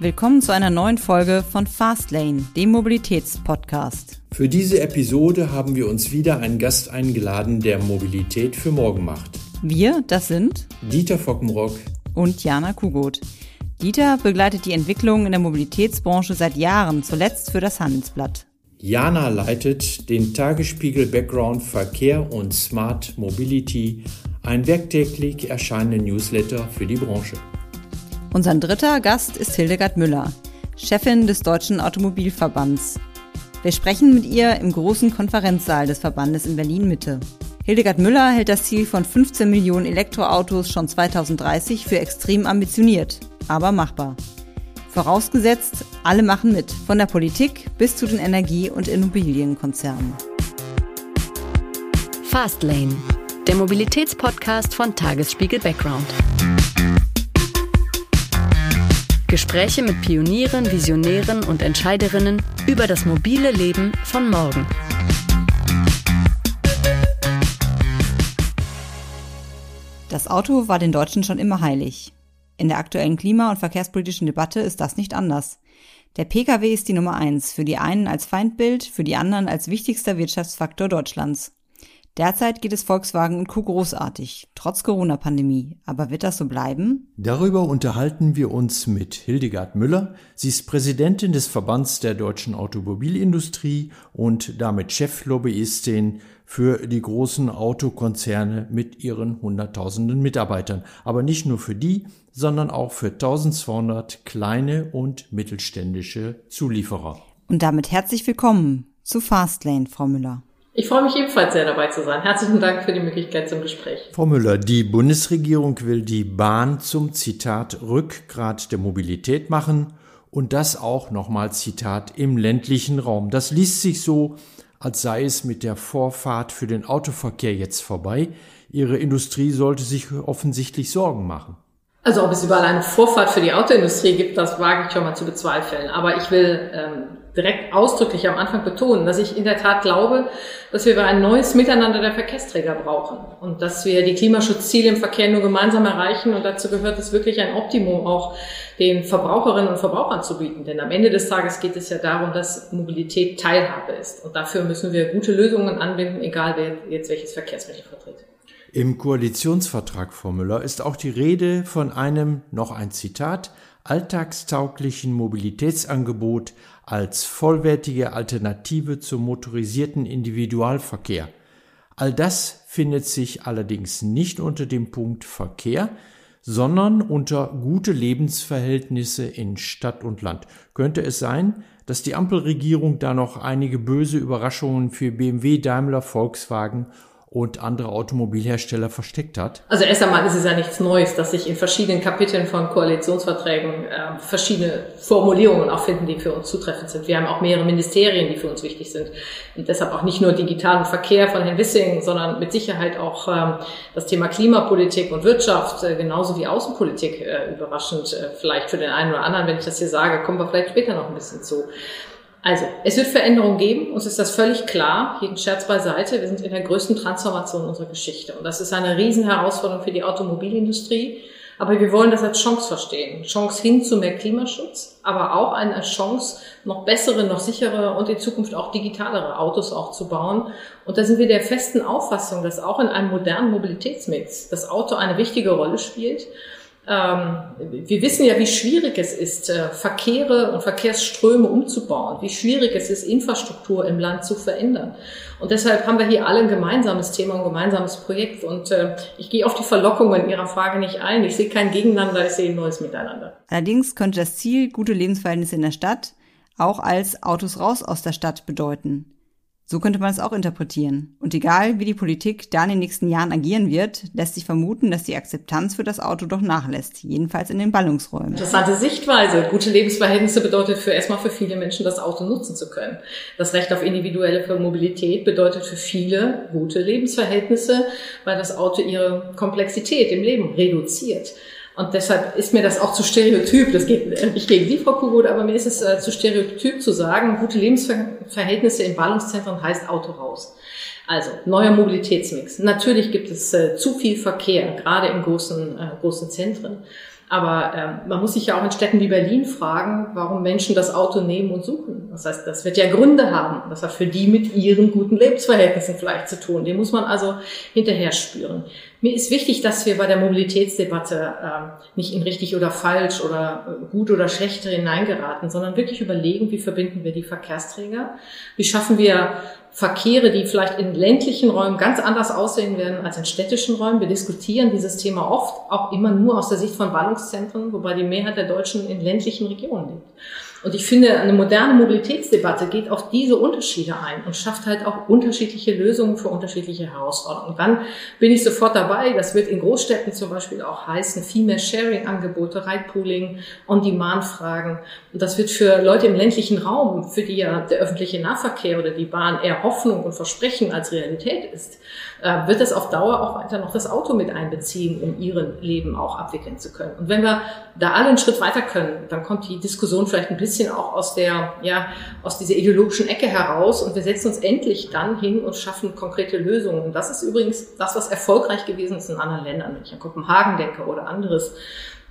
Willkommen zu einer neuen Folge von Fastlane, dem Mobilitätspodcast. Für diese Episode haben wir uns wieder einen Gast eingeladen, der Mobilität für morgen macht. Wir, das sind Dieter Fockenrock und Jana Kugot. Dieter begleitet die Entwicklung in der Mobilitätsbranche seit Jahren, zuletzt für das Handelsblatt. Jana leitet den Tagesspiegel Background Verkehr und Smart Mobility, ein werktäglich erscheinender Newsletter für die Branche. Unser dritter Gast ist Hildegard Müller, Chefin des Deutschen Automobilverbands. Wir sprechen mit ihr im großen Konferenzsaal des Verbandes in Berlin Mitte. Hildegard Müller hält das Ziel von 15 Millionen Elektroautos schon 2030 für extrem ambitioniert, aber machbar. Vorausgesetzt, alle machen mit, von der Politik bis zu den Energie- und Immobilienkonzernen. Fastlane, der Mobilitätspodcast von Tagesspiegel Background. Gespräche mit Pionieren, Visionären und Entscheiderinnen über das mobile Leben von morgen. Das Auto war den Deutschen schon immer heilig. In der aktuellen klima- und verkehrspolitischen Debatte ist das nicht anders. Der Pkw ist die Nummer eins, für die einen als Feindbild, für die anderen als wichtigster Wirtschaftsfaktor Deutschlands. Derzeit geht es Volkswagen und Co. großartig, trotz Corona-Pandemie. Aber wird das so bleiben? Darüber unterhalten wir uns mit Hildegard Müller. Sie ist Präsidentin des Verbands der deutschen Automobilindustrie und damit Cheflobbyistin für die großen Autokonzerne mit ihren Hunderttausenden Mitarbeitern. Aber nicht nur für die, sondern auch für 1200 kleine und mittelständische Zulieferer. Und damit herzlich willkommen zu Fastlane, Frau Müller. Ich freue mich ebenfalls sehr dabei zu sein. Herzlichen Dank für die Möglichkeit zum Gespräch. Frau Müller, die Bundesregierung will die Bahn zum Zitat Rückgrat der Mobilität machen und das auch nochmal Zitat im ländlichen Raum. Das liest sich so, als sei es mit der Vorfahrt für den Autoverkehr jetzt vorbei. Ihre Industrie sollte sich offensichtlich Sorgen machen. Also ob es überall eine Vorfahrt für die Autoindustrie gibt, das wage ich schon mal zu bezweifeln. Aber ich will ähm, direkt ausdrücklich am Anfang betonen, dass ich in der Tat glaube, dass wir ein neues Miteinander der Verkehrsträger brauchen und dass wir die Klimaschutzziele im Verkehr nur gemeinsam erreichen. Und dazu gehört es wirklich ein Optimum auch den Verbraucherinnen und Verbrauchern zu bieten. Denn am Ende des Tages geht es ja darum, dass Mobilität Teilhabe ist. Und dafür müssen wir gute Lösungen anbinden, egal wer jetzt welches Verkehrsmittel vertritt. Im Koalitionsvertrag, Frau Müller, ist auch die Rede von einem, noch ein Zitat, alltagstauglichen Mobilitätsangebot als vollwertige Alternative zum motorisierten Individualverkehr. All das findet sich allerdings nicht unter dem Punkt Verkehr, sondern unter gute Lebensverhältnisse in Stadt und Land. Könnte es sein, dass die Ampelregierung da noch einige böse Überraschungen für BMW, Daimler, Volkswagen und andere Automobilhersteller versteckt hat? Also erst einmal ist es ja nichts Neues, dass sich in verschiedenen Kapiteln von Koalitionsverträgen äh, verschiedene Formulierungen auch finden, die für uns zutreffend sind. Wir haben auch mehrere Ministerien, die für uns wichtig sind. Und deshalb auch nicht nur digitalen Verkehr von Herrn Wissing, sondern mit Sicherheit auch ähm, das Thema Klimapolitik und Wirtschaft, äh, genauso wie Außenpolitik äh, überraschend, äh, vielleicht für den einen oder anderen, wenn ich das hier sage, kommen wir vielleicht später noch ein bisschen zu. Also, es wird Veränderungen geben, uns ist das völlig klar, jeden Scherz beiseite, wir sind in der größten Transformation unserer Geschichte. Und das ist eine Riesenherausforderung für die Automobilindustrie, aber wir wollen das als Chance verstehen. Chance hin zu mehr Klimaschutz, aber auch eine Chance, noch bessere, noch sichere und in Zukunft auch digitalere Autos auch zu bauen. Und da sind wir der festen Auffassung, dass auch in einem modernen Mobilitätsmix das Auto eine wichtige Rolle spielt wir wissen ja, wie schwierig es ist, äh, Verkehre und Verkehrsströme umzubauen, wie schwierig es ist, Infrastruktur im Land zu verändern. Und deshalb haben wir hier alle ein gemeinsames Thema, ein gemeinsames Projekt. Und äh, ich gehe auf die Verlockungen Ihrer Frage nicht ein. Ich sehe kein Gegeneinander, ich sehe ein neues Miteinander. Allerdings könnte das Ziel gute Lebensverhältnisse in der Stadt auch als Autos raus aus der Stadt bedeuten. So könnte man es auch interpretieren. Und egal, wie die Politik da in den nächsten Jahren agieren wird, lässt sich vermuten, dass die Akzeptanz für das Auto doch nachlässt, jedenfalls in den Ballungsräumen. Interessante Sichtweise. Gute Lebensverhältnisse bedeutet für erstmal für viele Menschen, das Auto nutzen zu können. Das Recht auf individuelle Mobilität bedeutet für viele gute Lebensverhältnisse, weil das Auto ihre Komplexität im Leben reduziert. Und deshalb ist mir das auch zu stereotyp. Das geht nicht gegen Sie, Frau Kugut, aber mir ist es äh, zu stereotyp zu sagen, gute Lebensverhältnisse in Ballungszentren heißt Auto raus. Also neuer Mobilitätsmix. Natürlich gibt es äh, zu viel Verkehr, gerade in großen, äh, großen Zentren. Aber ähm, man muss sich ja auch in Städten wie Berlin fragen, warum Menschen das Auto nehmen und suchen. Das heißt, das wird ja Gründe haben. Das hat für die mit ihren guten Lebensverhältnissen vielleicht zu tun. Den muss man also hinterher spüren. Mir ist wichtig, dass wir bei der Mobilitätsdebatte ähm, nicht in richtig oder falsch oder äh, gut oder schlecht hineingeraten, sondern wirklich überlegen, wie verbinden wir die Verkehrsträger, wie schaffen wir Verkehre, die vielleicht in ländlichen Räumen ganz anders aussehen werden als in städtischen Räumen. Wir diskutieren dieses Thema oft auch immer nur aus der Sicht von Ballungszentren, wobei die Mehrheit der Deutschen in ländlichen Regionen lebt. Und ich finde, eine moderne Mobilitätsdebatte geht auf diese Unterschiede ein und schafft halt auch unterschiedliche Lösungen für unterschiedliche Herausforderungen. Dann bin ich sofort dabei. Das wird in Großstädten zum Beispiel auch heißen, viel mehr Sharing-Angebote, Ridepooling, On-Demand-Fragen. Und das wird für Leute im ländlichen Raum, für die ja der öffentliche Nahverkehr oder die Bahn eher Hoffnung und Versprechen als Realität ist, äh, wird das auf Dauer auch weiter noch das Auto mit einbeziehen, um ihren Leben auch abwickeln zu können. Und wenn wir da alle einen Schritt weiter können, dann kommt die Diskussion vielleicht ein bisschen auch aus der, ja, aus dieser ideologischen Ecke heraus und wir setzen uns endlich dann hin und schaffen konkrete Lösungen. Und das ist übrigens das, was erfolgreich gewesen ist in anderen Ländern, wenn ich an Kopenhagen denke oder anderes.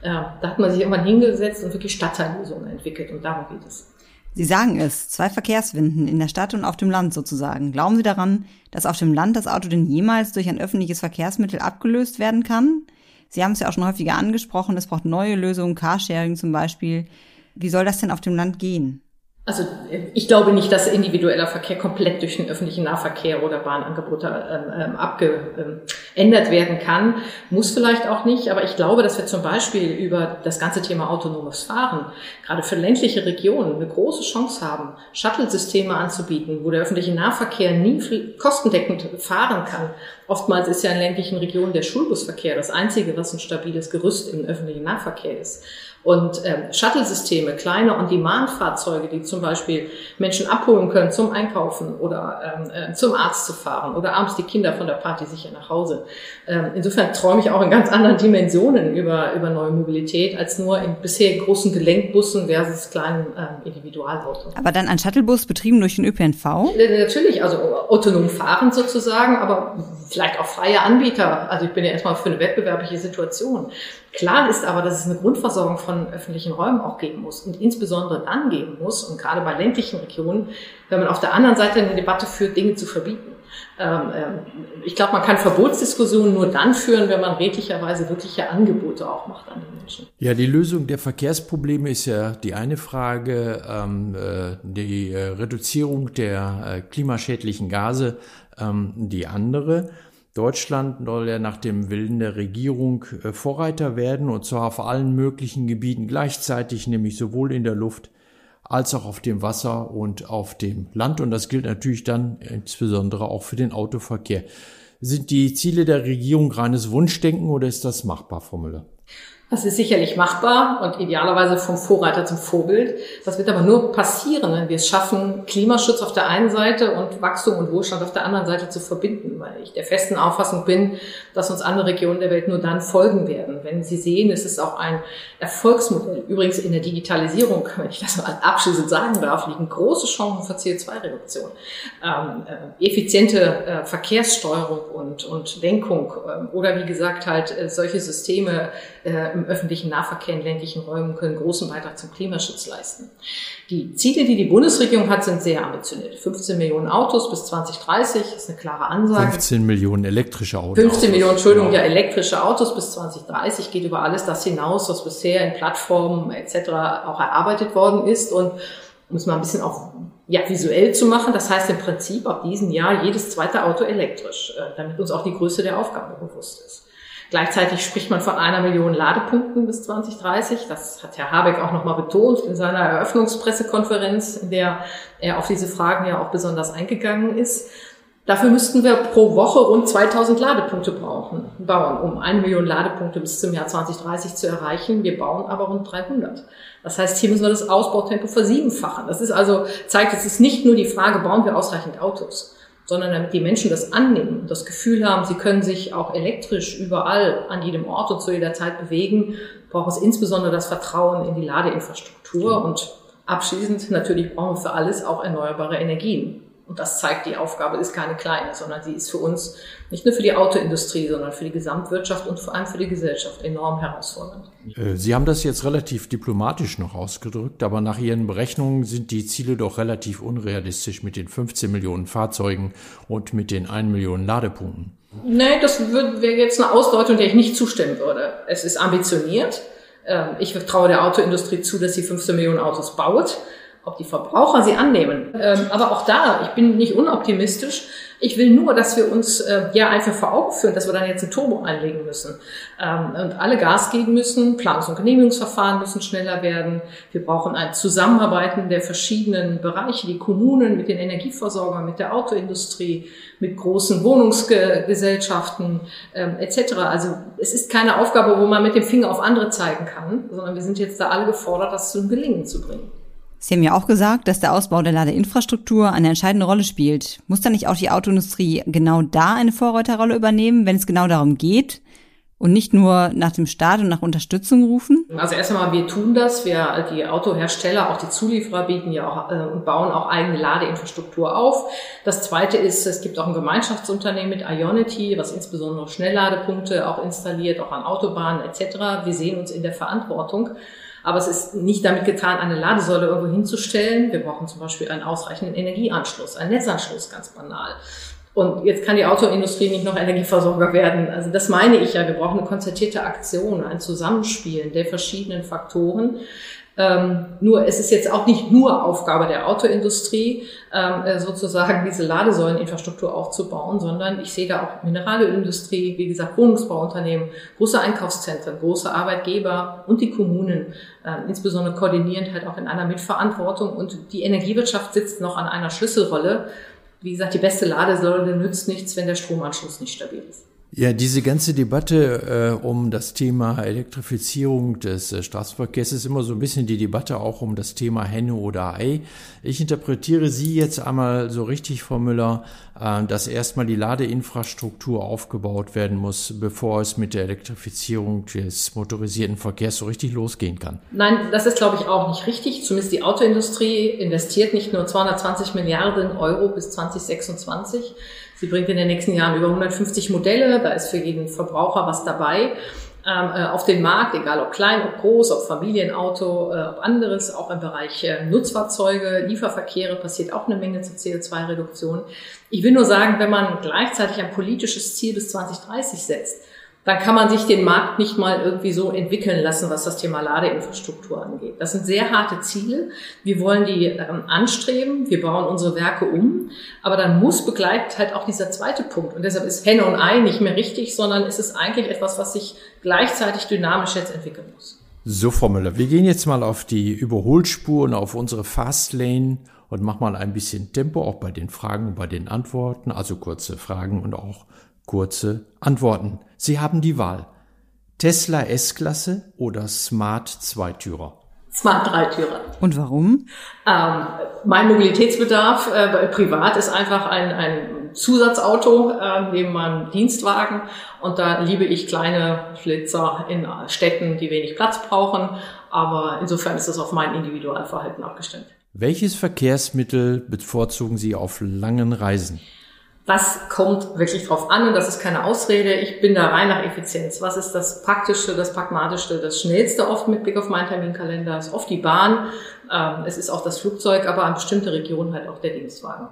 Äh, da hat man sich irgendwann hingesetzt und wirklich Stadtteillösungen entwickelt und darum geht es. Sie sagen es, zwei Verkehrswinden in der Stadt und auf dem Land sozusagen. Glauben Sie daran, dass auf dem Land das Auto denn jemals durch ein öffentliches Verkehrsmittel abgelöst werden kann? Sie haben es ja auch schon häufiger angesprochen, es braucht neue Lösungen, Carsharing zum Beispiel. Wie soll das denn auf dem Land gehen? Also ich glaube nicht, dass individueller Verkehr komplett durch den öffentlichen Nahverkehr oder Bahnangebote ähm, ähm abgeändert werden kann. Muss vielleicht auch nicht, aber ich glaube, dass wir zum Beispiel über das ganze Thema autonomes Fahren gerade für ländliche Regionen eine große Chance haben, Shuttle-Systeme anzubieten, wo der öffentliche Nahverkehr nie kostendeckend fahren kann. Oftmals ist ja in ländlichen Regionen der Schulbusverkehr das einzige, was ein stabiles Gerüst im öffentlichen Nahverkehr ist. Und ähm, Shuttle-Systeme, kleine On-Demand-Fahrzeuge, die zum Beispiel Menschen abholen können zum Einkaufen oder ähm, äh, zum Arzt zu fahren oder abends die Kinder von der Party sicher nach Hause. Ähm, insofern träume ich auch in ganz anderen Dimensionen über, über neue Mobilität als nur in bisher großen Gelenkbussen versus kleinen ähm, Individualautos. Aber dann ein Shuttlebus betrieben durch den ÖPNV? Natürlich, also autonom fahren sozusagen, aber vielleicht auch freie Anbieter. Also ich bin ja erstmal für eine wettbewerbliche Situation. Klar ist aber, dass es eine Grundversorgung von öffentlichen Räumen auch geben muss und insbesondere dann geben muss und gerade bei ländlichen Regionen, wenn man auf der anderen Seite eine Debatte führt, Dinge zu verbieten. Ähm, ähm, ich glaube, man kann Verbotsdiskussionen nur dann führen, wenn man redlicherweise wirkliche Angebote auch macht an die Menschen. Ja, die Lösung der Verkehrsprobleme ist ja die eine Frage, ähm, äh, die äh, Reduzierung der äh, klimaschädlichen Gase die andere. Deutschland soll ja nach dem Willen der Regierung äh, Vorreiter werden und zwar auf allen möglichen Gebieten gleichzeitig, nämlich sowohl in der Luft als auch auf dem Wasser und auf dem Land. Und das gilt natürlich dann insbesondere auch für den Autoverkehr. Sind die Ziele der Regierung reines Wunschdenken oder ist das machbar, Frau? Das ist sicherlich machbar und idealerweise vom Vorreiter zum Vorbild. Das wird aber nur passieren, wenn wir es schaffen, Klimaschutz auf der einen Seite und Wachstum und Wohlstand auf der anderen Seite zu verbinden, weil ich der festen Auffassung bin, dass uns andere Regionen der Welt nur dann folgen werden. Wenn Sie sehen, es ist auch ein Erfolgsmodell. Übrigens in der Digitalisierung, wenn ich das mal abschließend sagen darf, liegen große Chancen für CO2-Reduktion. Ähm, äh, effiziente äh, Verkehrssteuerung und, und Lenkung äh, oder wie gesagt halt äh, solche Systeme äh, im öffentlichen Nahverkehr in ländlichen Räumen können großen Beitrag zum Klimaschutz leisten. Die Ziele, die die Bundesregierung hat, sind sehr ambitioniert. 15 Millionen Autos bis 2030 ist eine klare Ansage. 15 Millionen elektrische Autos. 15 Millionen, Entschuldigung, ja, elektrische Autos bis 2030 geht über alles das hinaus, was bisher in Plattformen etc. auch erarbeitet worden ist und muss man ein bisschen auch ja, visuell zu machen. Das heißt im Prinzip ab diesem Jahr jedes zweite Auto elektrisch, äh, damit uns auch die Größe der Aufgabe bewusst ist. Gleichzeitig spricht man von einer Million Ladepunkten bis 2030. Das hat Herr Habeck auch nochmal betont in seiner Eröffnungspressekonferenz, in der er auf diese Fragen ja auch besonders eingegangen ist. Dafür müssten wir pro Woche rund 2000 Ladepunkte brauchen, bauen, um eine Million Ladepunkte bis zum Jahr 2030 zu erreichen. Wir bauen aber rund 300. Das heißt, hier müssen wir das Ausbautempo versiebenfachen. Das ist also, zeigt, es ist nicht nur die Frage, bauen wir ausreichend Autos, sondern damit die Menschen das annehmen und das Gefühl haben, sie können sich auch elektrisch überall an jedem Ort und zu jeder Zeit bewegen, braucht es insbesondere das Vertrauen in die Ladeinfrastruktur und abschließend natürlich brauchen wir für alles auch erneuerbare Energien. Und das zeigt, die Aufgabe ist keine kleine, sondern sie ist für uns nicht nur für die Autoindustrie, sondern für die Gesamtwirtschaft und vor allem für die Gesellschaft enorm herausfordernd. Äh, sie haben das jetzt relativ diplomatisch noch ausgedrückt, aber nach Ihren Berechnungen sind die Ziele doch relativ unrealistisch mit den 15 Millionen Fahrzeugen und mit den 1 Million Ladepunkten. Nee, das wäre jetzt eine Ausdeutung, der ich nicht zustimmen würde. Es ist ambitioniert. Ähm, ich traue der Autoindustrie zu, dass sie 15 Millionen Autos baut ob die Verbraucher sie annehmen. Ähm, aber auch da, ich bin nicht unoptimistisch. Ich will nur, dass wir uns äh, ja einfach vor Augen führen, dass wir dann jetzt ein Turbo einlegen müssen ähm, und alle Gas geben müssen. Planungs- und Genehmigungsverfahren müssen schneller werden. Wir brauchen ein Zusammenarbeiten der verschiedenen Bereiche, die Kommunen mit den Energieversorgern, mit der Autoindustrie, mit großen Wohnungsgesellschaften ähm, etc. Also es ist keine Aufgabe, wo man mit dem Finger auf andere zeigen kann, sondern wir sind jetzt da alle gefordert, das zum Gelingen zu bringen. Sie haben ja auch gesagt, dass der Ausbau der Ladeinfrastruktur eine entscheidende Rolle spielt. Muss dann nicht auch die Autoindustrie genau da eine Vorreiterrolle übernehmen, wenn es genau darum geht? Und nicht nur nach dem Staat und nach Unterstützung rufen? Also erst einmal, wir tun das. Wir, die Autohersteller, auch die Zulieferer bieten ja auch äh, und bauen auch eigene Ladeinfrastruktur auf. Das zweite ist, es gibt auch ein Gemeinschaftsunternehmen mit Ionity, was insbesondere Schnellladepunkte auch installiert, auch an Autobahnen etc. Wir sehen uns in der Verantwortung, aber es ist nicht damit getan, eine Ladesäule irgendwo hinzustellen. Wir brauchen zum Beispiel einen ausreichenden Energieanschluss, einen Netzanschluss, ganz banal. Und jetzt kann die Autoindustrie nicht noch Energieversorger werden. Also das meine ich ja. Wir brauchen eine konzertierte Aktion, ein Zusammenspielen der verschiedenen Faktoren. Ähm, nur es ist jetzt auch nicht nur Aufgabe der Autoindustrie, ähm, äh, sozusagen diese Ladesäuleninfrastruktur aufzubauen, sondern ich sehe da auch Mineralölindustrie, wie gesagt Wohnungsbauunternehmen, große Einkaufszentren, große Arbeitgeber und die Kommunen, äh, insbesondere koordinierend halt auch in einer Mitverantwortung. Und die Energiewirtschaft sitzt noch an einer Schlüsselrolle. Wie gesagt, die beste Ladesäule nützt nichts, wenn der Stromanschluss nicht stabil ist. Ja, diese ganze Debatte äh, um das Thema Elektrifizierung des äh, Straßenverkehrs ist immer so ein bisschen die Debatte auch um das Thema Henne oder Ei. Ich interpretiere Sie jetzt einmal so richtig, Frau Müller, äh, dass erstmal die Ladeinfrastruktur aufgebaut werden muss, bevor es mit der Elektrifizierung des motorisierten Verkehrs so richtig losgehen kann. Nein, das ist, glaube ich, auch nicht richtig. Zumindest die Autoindustrie investiert nicht nur 220 Milliarden Euro bis 2026 Sie bringt in den nächsten Jahren über 150 Modelle, da ist für jeden Verbraucher was dabei ähm, äh, auf den Markt, egal ob klein, ob groß, ob Familienauto, äh, ob anderes, auch im Bereich äh, Nutzfahrzeuge, Lieferverkehre passiert auch eine Menge zur CO2-Reduktion. Ich will nur sagen, wenn man gleichzeitig ein politisches Ziel bis 2030 setzt, dann kann man sich den Markt nicht mal irgendwie so entwickeln lassen, was das Thema Ladeinfrastruktur angeht. Das sind sehr harte Ziele. Wir wollen die ähm, anstreben. Wir bauen unsere Werke um. Aber dann muss begleitet halt auch dieser zweite Punkt. Und deshalb ist Henne und Ei nicht mehr richtig, sondern es ist eigentlich etwas, was sich gleichzeitig dynamisch jetzt entwickeln muss. So, Frau Müller, wir gehen jetzt mal auf die Überholspur und auf unsere Fastlane und machen mal ein bisschen Tempo auch bei den Fragen und bei den Antworten, also kurze Fragen und auch Kurze Antworten. Sie haben die Wahl. Tesla S-Klasse oder Smart Zweitürer? Smart Dreitürer. Und warum? Ähm, mein Mobilitätsbedarf äh, privat ist einfach ein, ein Zusatzauto äh, neben meinem Dienstwagen. Und da liebe ich kleine Flitzer in Städten, die wenig Platz brauchen. Aber insofern ist das auf mein Individualverhalten abgestimmt. Welches Verkehrsmittel bevorzugen Sie auf langen Reisen? Das kommt wirklich drauf an und das ist keine Ausrede. Ich bin da rein nach Effizienz. Was ist das Praktische, das Pragmatische, das Schnellste oft mit Blick auf meinen Terminkalender? ist oft die Bahn, ähm, es ist auch das Flugzeug, aber an bestimmte Regionen halt auch der Dienstwagen.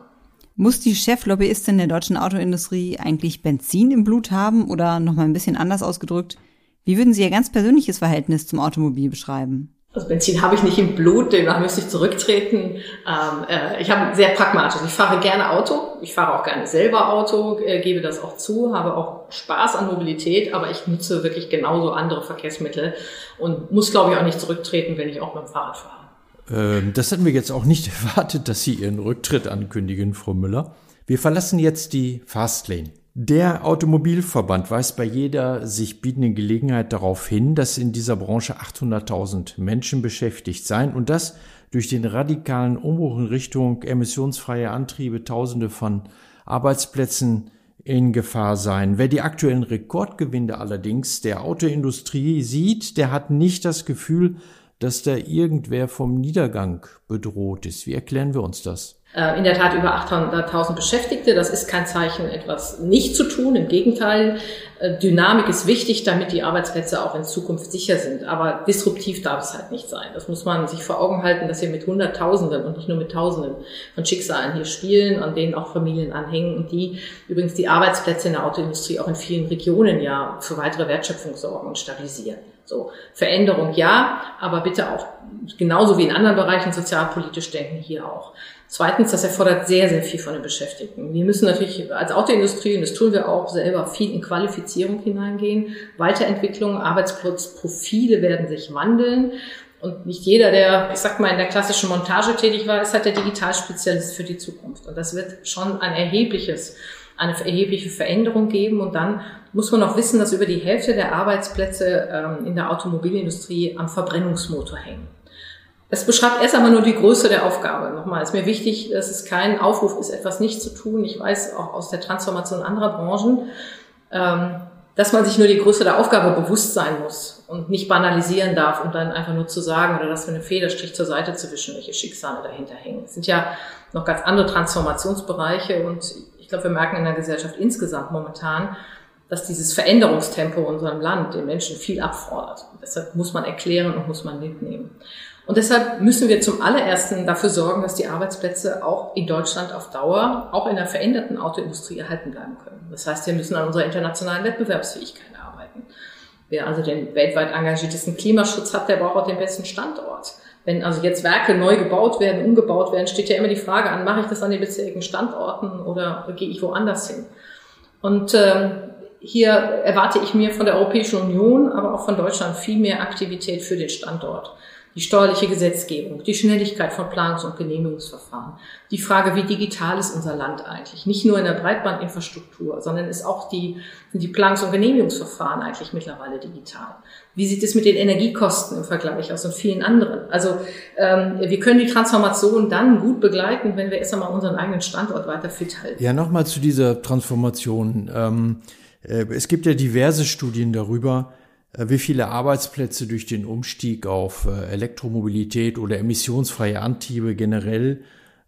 Muss die Cheflobbyistin der deutschen Autoindustrie eigentlich Benzin im Blut haben oder nochmal ein bisschen anders ausgedrückt? Wie würden Sie Ihr ganz persönliches Verhältnis zum Automobil beschreiben? Also Benzin habe ich nicht im Blut, demnach müsste ich zurücktreten. Ähm, äh, ich habe sehr pragmatisch. Ich fahre gerne Auto. Ich fahre auch gerne selber Auto, äh, gebe das auch zu, habe auch Spaß an Mobilität, aber ich nutze wirklich genauso andere Verkehrsmittel und muss, glaube ich, auch nicht zurücktreten, wenn ich auch mit dem Fahrrad fahre. Ähm, das hatten wir jetzt auch nicht erwartet, dass Sie Ihren Rücktritt ankündigen, Frau Müller. Wir verlassen jetzt die Fastlane. Der Automobilverband weist bei jeder sich bietenden Gelegenheit darauf hin, dass in dieser Branche 800.000 Menschen beschäftigt seien und dass durch den radikalen Umbruch in Richtung emissionsfreie Antriebe Tausende von Arbeitsplätzen in Gefahr seien. Wer die aktuellen Rekordgewinne allerdings der Autoindustrie sieht, der hat nicht das Gefühl, dass da irgendwer vom Niedergang bedroht ist. Wie erklären wir uns das? Äh, in der Tat über 800.000 Beschäftigte. Das ist kein Zeichen, etwas nicht zu tun. Im Gegenteil, äh, Dynamik ist wichtig, damit die Arbeitsplätze auch in Zukunft sicher sind. Aber disruptiv darf es halt nicht sein. Das muss man sich vor Augen halten, dass wir mit Hunderttausenden und nicht nur mit Tausenden von Schicksalen hier spielen, an denen auch Familien anhängen und die übrigens die Arbeitsplätze in der Autoindustrie auch in vielen Regionen ja für weitere Wertschöpfung sorgen und stabilisieren. So, Veränderung ja, aber bitte auch genauso wie in anderen Bereichen sozialpolitisch denken hier auch. Zweitens, das erfordert sehr, sehr viel von den Beschäftigten. Wir müssen natürlich als Autoindustrie, und das tun wir auch selber, viel in Qualifizierung hineingehen, Weiterentwicklung, Arbeitsplatzprofile werden sich wandeln. Und nicht jeder, der, ich sag mal, in der klassischen Montage tätig war, ist halt der Digitalspezialist für die Zukunft. Und das wird schon ein erhebliches, eine erhebliche Veränderung geben. Und dann muss man auch wissen, dass über die Hälfte der Arbeitsplätze ähm, in der Automobilindustrie am Verbrennungsmotor hängen. Es beschreibt erst einmal nur die Größe der Aufgabe. Nochmal, ist mir wichtig, dass es kein Aufruf ist, etwas nicht zu tun. Ich weiß auch aus der Transformation anderer Branchen, ähm, dass man sich nur die Größe der Aufgabe bewusst sein muss und nicht banalisieren darf, um dann einfach nur zu sagen oder das mit einem Federstrich zur Seite zu wischen, welche Schicksale dahinter hängen. Es sind ja noch ganz andere Transformationsbereiche und ich glaube, wir merken in der Gesellschaft insgesamt momentan, dass dieses Veränderungstempo in unserem Land den Menschen viel abfordert. Und deshalb muss man erklären und muss man mitnehmen. Und deshalb müssen wir zum allerersten dafür sorgen, dass die Arbeitsplätze auch in Deutschland auf Dauer, auch in der veränderten Autoindustrie erhalten bleiben können. Das heißt, wir müssen an unserer internationalen Wettbewerbsfähigkeit arbeiten. Wer also den weltweit engagiertesten Klimaschutz hat, der braucht auch den besten Standort. Wenn also jetzt Werke neu gebaut werden, umgebaut werden, steht ja immer die Frage an, mache ich das an den bisherigen Standorten oder gehe ich woanders hin? Und ähm, hier erwarte ich mir von der Europäischen Union, aber auch von Deutschland viel mehr Aktivität für den Standort die steuerliche Gesetzgebung, die Schnelligkeit von Planungs- und Genehmigungsverfahren, die Frage, wie digital ist unser Land eigentlich, nicht nur in der Breitbandinfrastruktur, sondern ist auch die, die Planungs- und Genehmigungsverfahren eigentlich mittlerweile digital. Wie sieht es mit den Energiekosten im Vergleich aus und vielen anderen? Also ähm, wir können die Transformation dann gut begleiten, wenn wir erst einmal unseren eigenen Standort weiter fit halten. Ja, nochmal zu dieser Transformation. Ähm, äh, es gibt ja diverse Studien darüber, wie viele Arbeitsplätze durch den Umstieg auf äh, Elektromobilität oder emissionsfreie Antriebe generell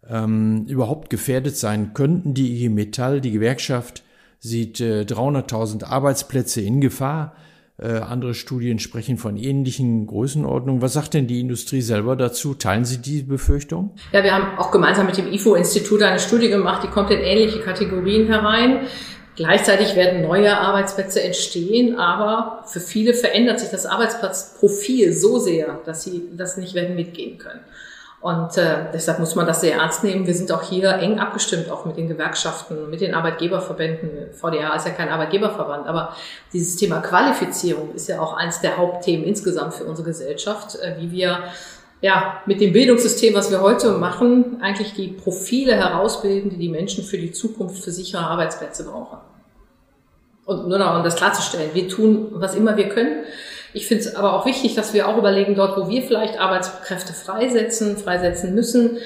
ähm, überhaupt gefährdet sein könnten. Die IG Metall, die Gewerkschaft, sieht äh, 300.000 Arbeitsplätze in Gefahr. Äh, andere Studien sprechen von ähnlichen Größenordnungen. Was sagt denn die Industrie selber dazu? Teilen Sie die Befürchtung? Ja, wir haben auch gemeinsam mit dem IFO-Institut eine Studie gemacht, die kommt in ähnliche Kategorien herein. Gleichzeitig werden neue Arbeitsplätze entstehen, aber für viele verändert sich das Arbeitsplatzprofil so sehr, dass sie das nicht werden mitgehen können. Und äh, deshalb muss man das sehr ernst nehmen. Wir sind auch hier eng abgestimmt, auch mit den Gewerkschaften, mit den Arbeitgeberverbänden. VDA ist ja kein Arbeitgeberverband, aber dieses Thema Qualifizierung ist ja auch eines der Hauptthemen insgesamt für unsere Gesellschaft, äh, wie wir ja, mit dem Bildungssystem, was wir heute machen, eigentlich die Profile herausbilden, die die Menschen für die Zukunft für sichere Arbeitsplätze brauchen. Und nur noch, um das klarzustellen, wir tun, was immer wir können. Ich finde es aber auch wichtig, dass wir auch überlegen, dort, wo wir vielleicht Arbeitskräfte freisetzen, freisetzen müssen,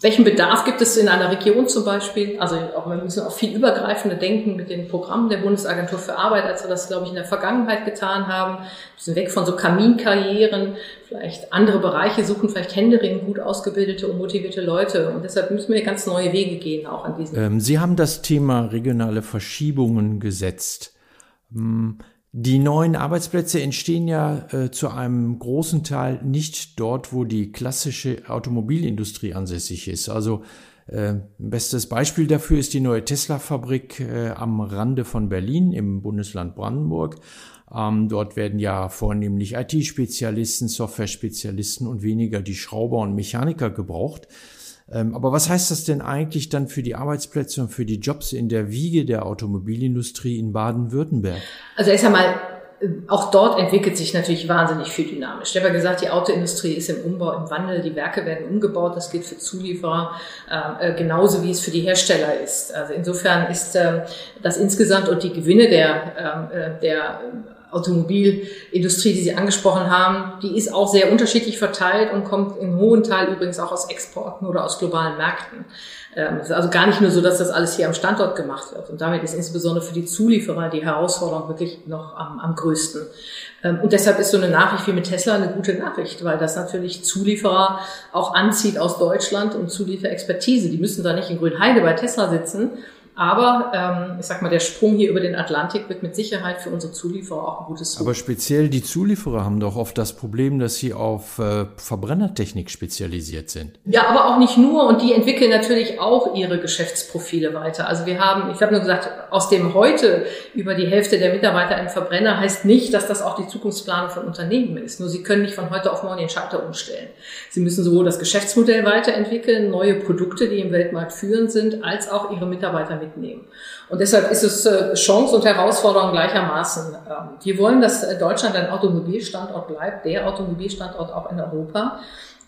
welchen Bedarf gibt es in einer Region zum Beispiel? Also auch, wir müssen auch viel übergreifender denken mit den Programmen der Bundesagentur für Arbeit, als wir das, glaube ich, in der Vergangenheit getan haben. Wir müssen weg von so Kaminkarrieren, vielleicht andere Bereiche suchen, vielleicht Händering, gut ausgebildete und motivierte Leute. Und deshalb müssen wir ganz neue Wege gehen, auch an diesen. Ähm, Sie haben das Thema regionale Verschiebungen gesetzt. Die neuen Arbeitsplätze entstehen ja äh, zu einem großen Teil nicht dort, wo die klassische Automobilindustrie ansässig ist. Also äh, bestes Beispiel dafür ist die neue Tesla-Fabrik äh, am Rande von Berlin im Bundesland Brandenburg. Ähm, dort werden ja vornehmlich IT-Spezialisten, Software-Spezialisten und weniger die Schrauber und Mechaniker gebraucht. Ähm, aber was heißt das denn eigentlich dann für die Arbeitsplätze und für die Jobs in der Wiege der Automobilindustrie in Baden-Württemberg? Also erst einmal, äh, auch dort entwickelt sich natürlich wahnsinnig viel dynamisch. Ich habe ja gesagt, die Autoindustrie ist im Umbau, im Wandel, die Werke werden umgebaut, das gilt für Zulieferer, äh, äh genauso wie es für die Hersteller ist. Also insofern ist das insgesamt und die Gewinne der, ähm, äh, der Automobilindustrie, die Sie angesprochen haben, die ist auch sehr unterschiedlich verteilt und kommt in hohen Teil übrigens auch aus Exporten oder aus globalen Märkten. Ähm, es ist also gar nicht nur so, dass das alles hier am Standort gemacht wird. Und damit ist insbesondere für die Zulieferer die Herausforderung wirklich noch am, am größten. Ähm, und deshalb ist so eine Nachricht wie mit Tesla eine gute Nachricht, weil das natürlich Zulieferer auch anzieht aus Deutschland und Zulieferexpertise. Die müssen da nicht in Grünheide bei Tesla sitzen, aber ähm, ich sag mal, der Sprung hier über den Atlantik wird mit Sicherheit für unsere Zulieferer auch ein gutes Suchen. Aber speziell die Zulieferer haben doch oft das Problem, dass sie auf äh, Verbrennertechnik spezialisiert sind. Ja, aber auch nicht nur. Und die entwickeln natürlich auch ihre Geschäftsprofile weiter. Also wir haben, ich habe nur gesagt, aus dem heute über die Hälfte der Mitarbeiter im Verbrenner heißt nicht, dass das auch die Zukunftsplanung von Unternehmen ist. Nur sie können nicht von heute auf morgen den Schalter umstellen. Sie müssen sowohl das Geschäftsmodell weiterentwickeln, neue Produkte, die im Weltmarkt führend sind, als auch ihre Mitarbeiter mitnehmen. Und deshalb ist es äh, Chance und Herausforderung gleichermaßen. Ähm, wir wollen, dass äh, Deutschland ein Automobilstandort bleibt, der Automobilstandort auch in Europa.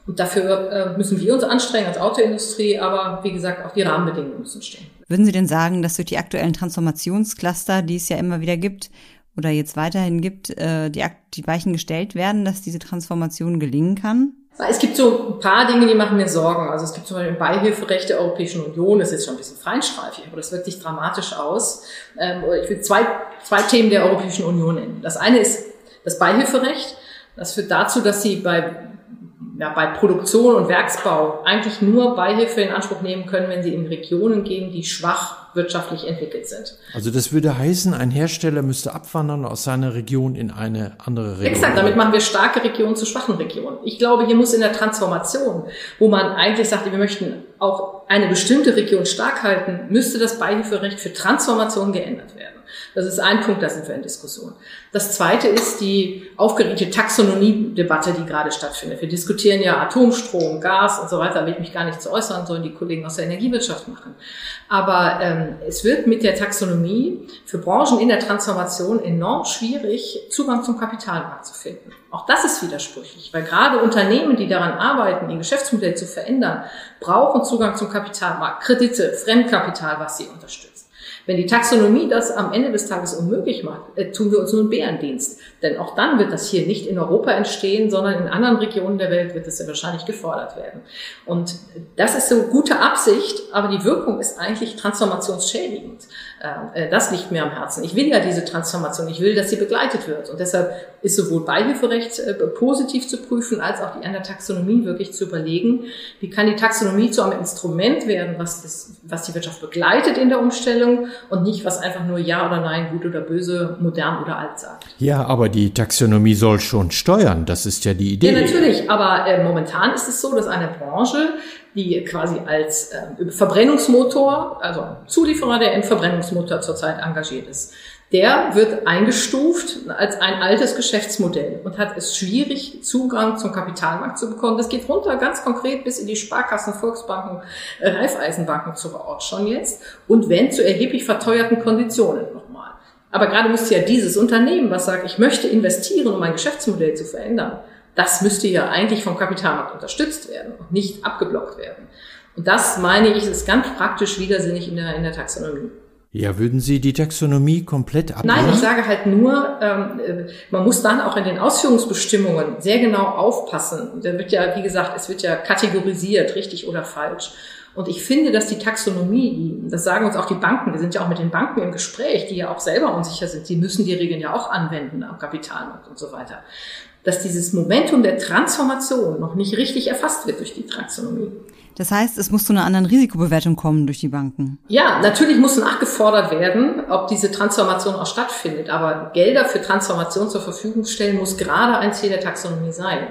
Und dafür äh, müssen wir uns anstrengen als Autoindustrie, aber wie gesagt, auch die Rahmenbedingungen müssen stehen. Würden Sie denn sagen, dass durch die aktuellen Transformationscluster, die es ja immer wieder gibt oder jetzt weiterhin gibt, die Weichen gestellt werden, dass diese Transformation gelingen kann? Es gibt so ein paar Dinge, die machen mir Sorgen. Also es gibt zum Beispiel ein Beihilferecht der Europäischen Union, das ist jetzt schon ein bisschen feinstreifig, aber das wirkt sich dramatisch aus. Ähm, ich will zwei, zwei Themen der Europäischen Union nennen. Das eine ist das Beihilferecht. Das führt dazu, dass sie bei ja, bei Produktion und Werksbau eigentlich nur Beihilfe in Anspruch nehmen können, wenn sie in Regionen gehen, die schwach wirtschaftlich entwickelt sind. Also das würde heißen, ein Hersteller müsste abwandern aus seiner Region in eine andere Region. Exakt, damit machen wir starke Regionen zu schwachen Regionen. Ich glaube, hier muss in der Transformation, wo man eigentlich sagt, wir möchten auch eine bestimmte Region stark halten, müsste das Beihilferecht für Transformation geändert werden. Das ist ein Punkt, da sind wir in Diskussion. Das zweite ist die aufgeregte Taxonomie-Debatte, die gerade stattfindet. Wir diskutieren ja Atomstrom, Gas und so weiter, will ich mich gar nicht zu äußern, sollen die Kollegen aus der Energiewirtschaft machen. Aber ähm, es wird mit der Taxonomie für Branchen in der Transformation enorm schwierig, Zugang zum Kapitalmarkt zu finden. Auch das ist widersprüchlich, weil gerade Unternehmen, die daran arbeiten, ihr Geschäftsmodell zu verändern, brauchen Zugang zum Kapitalmarkt, Kredite, Fremdkapital, was sie unterstützt. Wenn die Taxonomie das am Ende des Tages unmöglich macht, äh, tun wir uns nur einen Bärendienst. Denn auch dann wird das hier nicht in Europa entstehen, sondern in anderen Regionen der Welt wird es ja wahrscheinlich gefordert werden. Und das ist so gute Absicht, aber die Wirkung ist eigentlich transformationsschädigend. Äh, äh, das liegt mir am Herzen. Ich will ja diese Transformation, ich will, dass sie begleitet wird. Und deshalb ist sowohl Beihilferecht positiv zu prüfen, als auch die an der Taxonomie wirklich zu überlegen, wie kann die Taxonomie zu einem Instrument werden, was, das, was die Wirtschaft begleitet in der Umstellung und nicht, was einfach nur Ja oder Nein, gut oder böse, modern oder alt sagt. Ja, aber die Taxonomie soll schon steuern, das ist ja die Idee. Ja, natürlich, aber äh, momentan ist es so, dass eine Branche die quasi als äh, Verbrennungsmotor, also Zulieferer, der im Verbrennungsmotor zurzeit engagiert ist, der wird eingestuft als ein altes Geschäftsmodell und hat es schwierig, Zugang zum Kapitalmarkt zu bekommen. Das geht runter ganz konkret bis in die Sparkassen, Volksbanken, äh, Raiffeisenbanken zur Ort schon jetzt und wenn zu erheblich verteuerten Konditionen nochmal. Aber gerade müsste ja dieses Unternehmen, was sagt, ich möchte investieren, um mein Geschäftsmodell zu verändern, das müsste ja eigentlich vom Kapitalmarkt unterstützt werden und nicht abgeblockt werden. Und das meine ich, ist ganz praktisch widersinnig in der, in der Taxonomie. Ja, würden Sie die Taxonomie komplett ablehnen? Nein, ich sage halt nur, ähm, äh, man muss dann auch in den Ausführungsbestimmungen sehr genau aufpassen. Da wird ja, wie gesagt, es wird ja kategorisiert, richtig oder falsch. Und ich finde, dass die Taxonomie, das sagen uns auch die Banken, wir sind ja auch mit den Banken im Gespräch, die ja auch selber unsicher sind, die müssen die Regeln ja auch anwenden am Kapitalmarkt und so weiter dass dieses Momentum der Transformation noch nicht richtig erfasst wird durch die Taxonomie. Das heißt, es muss zu einer anderen Risikobewertung kommen durch die Banken. Ja, natürlich muss nachgefordert werden, ob diese Transformation auch stattfindet. Aber Gelder für Transformation zur Verfügung stellen muss gerade ein Ziel der Taxonomie sein.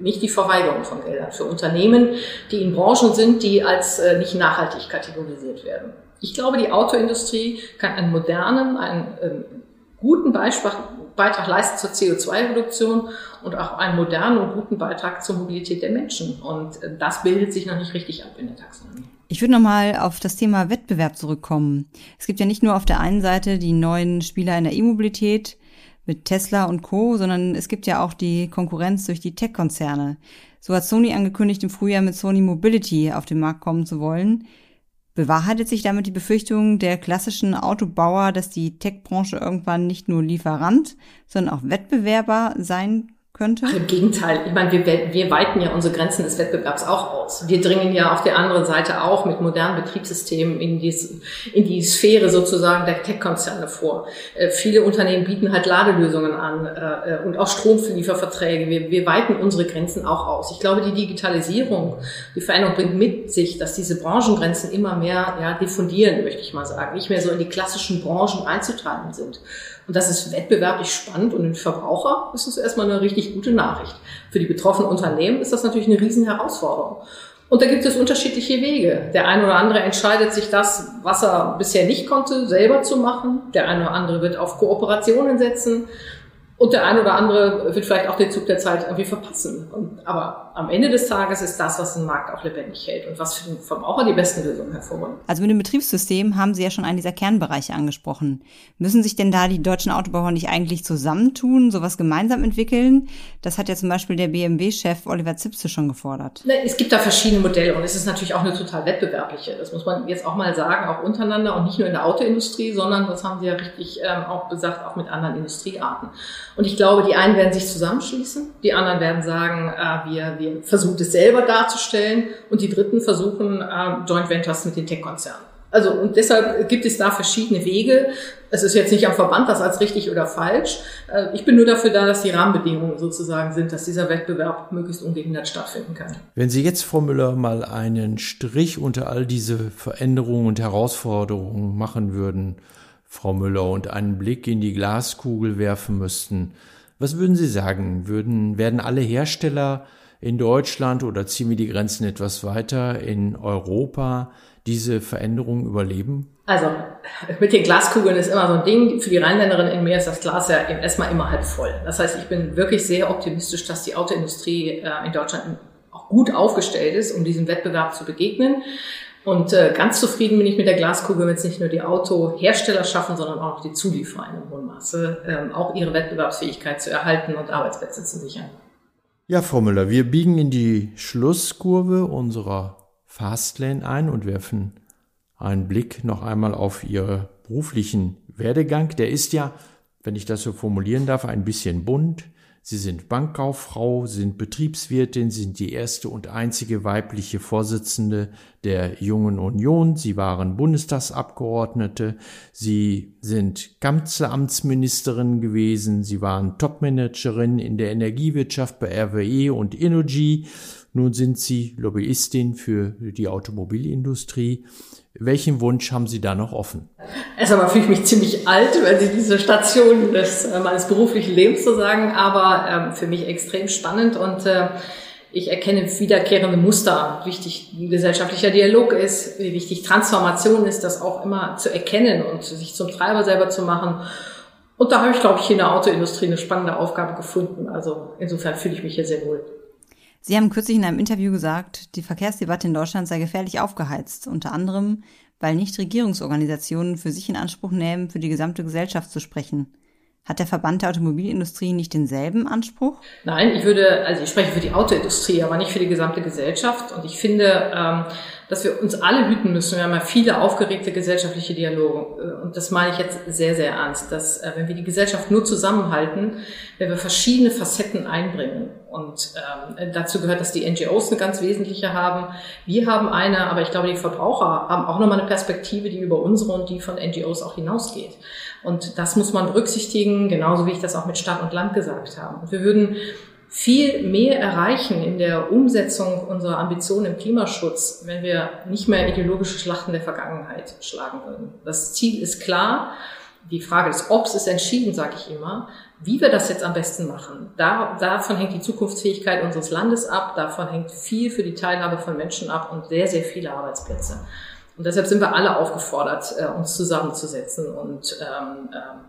Nicht die Verweigerung von Geldern für Unternehmen, die in Branchen sind, die als äh, nicht nachhaltig kategorisiert werden. Ich glaube, die Autoindustrie kann einen modernen, einen ähm, guten Beitrag, leisten zur CO2-Reduktion und auch einen modernen und guten Beitrag zur Mobilität der Menschen. Und äh, das bildet sich noch nicht richtig ab in der Taxonomie. Ich würde nochmal auf das Thema Wettbewerb zurückkommen. Es gibt ja nicht nur auf der einen Seite die neuen Spieler in der E-Mobilität mit Tesla und Co., sondern es gibt ja auch die Konkurrenz durch die Tech-Konzerne. So hat Sony angekündigt, im Frühjahr mit Sony Mobility auf den Markt kommen zu wollen. Bewahrheitet sich damit die Befürchtung der klassischen Autobauer, dass die Tech-Branche irgendwann nicht nur Lieferant, sondern auch Wettbewerber sein könnte? Im Gegenteil. Ich meine, wir, wir weiten ja unsere Grenzen des Wettbewerbs auch aus. Wir dringen ja auf der anderen Seite auch mit modernen Betriebssystemen in die, in die Sphäre sozusagen der Tech-Konzerne vor. Äh, viele Unternehmen bieten halt Ladelösungen an äh, und auch Stromlieferverträge. Wir, wir weiten unsere Grenzen auch aus. Ich glaube, die Digitalisierung, die Veränderung bringt mit sich, dass diese Branchengrenzen immer mehr ja, diffundieren, möchte ich mal sagen. Nicht mehr so in die klassischen Branchen einzutreiben sind. Und das ist wettbewerblich spannend und für den Verbraucher ist das erstmal eine richtig gute Nachricht. Für die betroffenen Unternehmen ist das natürlich eine riesen Herausforderung. Und da gibt es unterschiedliche Wege. Der eine oder andere entscheidet sich das, was er bisher nicht konnte, selber zu machen. Der eine oder andere wird auf Kooperationen setzen. Und der eine oder andere wird vielleicht auch den Zug der Zeit irgendwie verpassen. Und, aber am Ende des Tages ist das, was den Markt auch lebendig hält und was für den Verbraucher die besten Lösungen hervorbringt. Also mit dem Betriebssystem haben Sie ja schon einen dieser Kernbereiche angesprochen. Müssen sich denn da die deutschen Autobauer nicht eigentlich zusammentun, sowas gemeinsam entwickeln? Das hat ja zum Beispiel der BMW-Chef Oliver Zipse schon gefordert. Ne, es gibt da verschiedene Modelle und es ist natürlich auch eine total wettbewerbliche. Das muss man jetzt auch mal sagen, auch untereinander und nicht nur in der Autoindustrie, sondern, das haben Sie ja richtig ähm, auch gesagt, auch mit anderen Industriearten. Und ich glaube, die einen werden sich zusammenschließen, die anderen werden sagen, äh, wir, wir versuchen es selber darzustellen und die dritten versuchen äh, Joint Ventures mit den Tech-Konzernen. Also und deshalb gibt es da verschiedene Wege. Es ist jetzt nicht am Verband das als richtig oder falsch. Äh, ich bin nur dafür da, dass die Rahmenbedingungen sozusagen sind, dass dieser Wettbewerb möglichst ungehindert stattfinden kann. Wenn Sie jetzt, Frau Müller, mal einen Strich unter all diese Veränderungen und Herausforderungen machen würden, Frau Müller, und einen Blick in die Glaskugel werfen müssten, was würden Sie sagen? Würden, werden alle Hersteller in Deutschland oder ziehen wir die Grenzen etwas weiter in Europa diese Veränderungen überleben? Also mit den Glaskugeln ist immer so ein Ding. Für die Rheinländerin in mir ist das Glas ja erstmal immer halb voll. Das heißt, ich bin wirklich sehr optimistisch, dass die Autoindustrie äh, in Deutschland auch gut aufgestellt ist, um diesem Wettbewerb zu begegnen. Und äh, ganz zufrieden bin ich mit der Glaskugel, wenn es nicht nur die Autohersteller schaffen, sondern auch die Zulieferer in hohem Maße, ähm, auch ihre Wettbewerbsfähigkeit zu erhalten und Arbeitsplätze zu sichern. Ja, Frau Müller, wir biegen in die Schlusskurve unserer Fastlane ein und werfen einen Blick noch einmal auf Ihren beruflichen Werdegang. Der ist ja, wenn ich das so formulieren darf, ein bisschen bunt. Sie sind Bankkauffrau, sind Betriebswirtin, sind die erste und einzige weibliche Vorsitzende der Jungen Union. Sie waren Bundestagsabgeordnete. Sie sind Kanzleramtsministerin gewesen. Sie waren Topmanagerin in der Energiewirtschaft bei RWE und Energy. Nun sind Sie Lobbyistin für die Automobilindustrie. Welchen Wunsch haben Sie da noch offen? Erstmal fühle ich mich ziemlich alt, wenn Sie diese Station des, äh, meines beruflichen Lebens so sagen, aber ähm, für mich extrem spannend und äh, ich erkenne wiederkehrende Muster, wie wichtig gesellschaftlicher Dialog ist, wie wichtig Transformation ist, das auch immer zu erkennen und sich zum Treiber selber zu machen. Und da habe ich, glaube ich, in der Autoindustrie eine spannende Aufgabe gefunden. Also insofern fühle ich mich hier sehr wohl. Sie haben kürzlich in einem Interview gesagt, die Verkehrsdebatte in Deutschland sei gefährlich aufgeheizt, unter anderem, weil Nichtregierungsorganisationen für sich in Anspruch nehmen, für die gesamte Gesellschaft zu sprechen. Hat der Verband der Automobilindustrie nicht denselben Anspruch? Nein, ich würde, also ich spreche für die Autoindustrie, aber nicht für die gesamte Gesellschaft. Und ich finde, ähm, dass wir uns alle hüten müssen. Wir haben ja viele aufgeregte gesellschaftliche Dialoge. Und das meine ich jetzt sehr, sehr ernst, dass äh, wenn wir die Gesellschaft nur zusammenhalten, wenn wir verschiedene Facetten einbringen. Und ähm, dazu gehört, dass die NGOs eine ganz wesentliche haben. Wir haben eine, aber ich glaube, die Verbraucher haben auch nochmal eine Perspektive, die über unsere und die von NGOs auch hinausgeht. Und das muss man berücksichtigen, genauso wie ich das auch mit Stadt und Land gesagt habe. Und wir würden viel mehr erreichen in der Umsetzung unserer Ambitionen im Klimaschutz, wenn wir nicht mehr ideologische Schlachten der Vergangenheit schlagen würden. Das Ziel ist klar. Die Frage des Obs ist entschieden, sage ich immer. Wie wir das jetzt am besten machen, da, davon hängt die Zukunftsfähigkeit unseres Landes ab, davon hängt viel für die Teilhabe von Menschen ab und sehr, sehr viele Arbeitsplätze. Und deshalb sind wir alle aufgefordert, äh, uns zusammenzusetzen. Und ähm, ähm,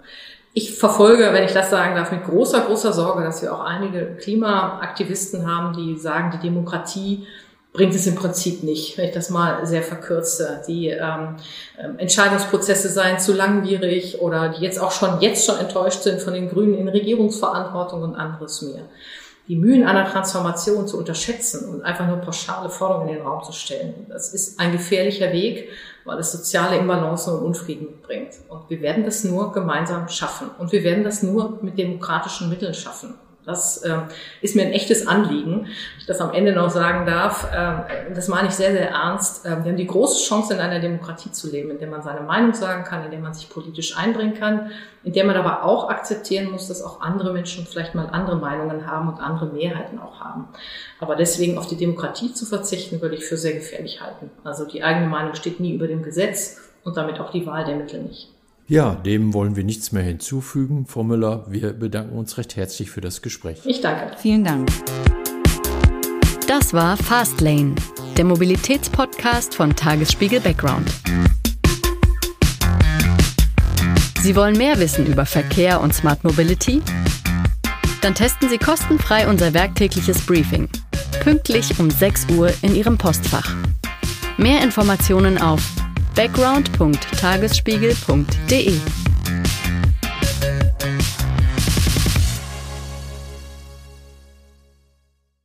ich verfolge, wenn ich das sagen darf, mit großer, großer Sorge, dass wir auch einige Klimaaktivisten haben, die sagen, die Demokratie bringt es im Prinzip nicht, wenn ich das mal sehr verkürze. Die ähm, ähm, Entscheidungsprozesse seien zu langwierig oder die jetzt auch schon jetzt schon enttäuscht sind von den Grünen in Regierungsverantwortung und anderes mehr. die Mühen einer Transformation zu unterschätzen und einfach nur pauschale Forderungen in den Raum zu stellen. Das ist ein gefährlicher Weg, weil es soziale Imbalancen und Unfrieden bringt. Und wir werden das nur gemeinsam schaffen. Und wir werden das nur mit demokratischen Mitteln schaffen. Das äh, ist mir ein echtes Anliegen, ich das am Ende noch sagen darf. Äh, das meine ich sehr, sehr ernst. Äh, wir haben die große Chance, in einer Demokratie zu leben, in der man seine Meinung sagen kann, in der man sich politisch einbringen kann, in der man aber auch akzeptieren muss, dass auch andere Menschen vielleicht mal andere Meinungen haben und andere Mehrheiten auch haben. Aber deswegen auf die Demokratie zu verzichten, würde ich für sehr gefährlich halten. Also die eigene Meinung steht nie über dem Gesetz und damit auch die Wahl der Mittel nicht. Ja, dem wollen wir nichts mehr hinzufügen. Frau Müller, wir bedanken uns recht herzlich für das Gespräch. Ich danke. Vielen Dank. Das war Fastlane, der Mobilitätspodcast von Tagesspiegel Background. Sie wollen mehr wissen über Verkehr und Smart Mobility? Dann testen Sie kostenfrei unser werktägliches Briefing. Pünktlich um 6 Uhr in Ihrem Postfach. Mehr Informationen auf background.tagesspiegel.de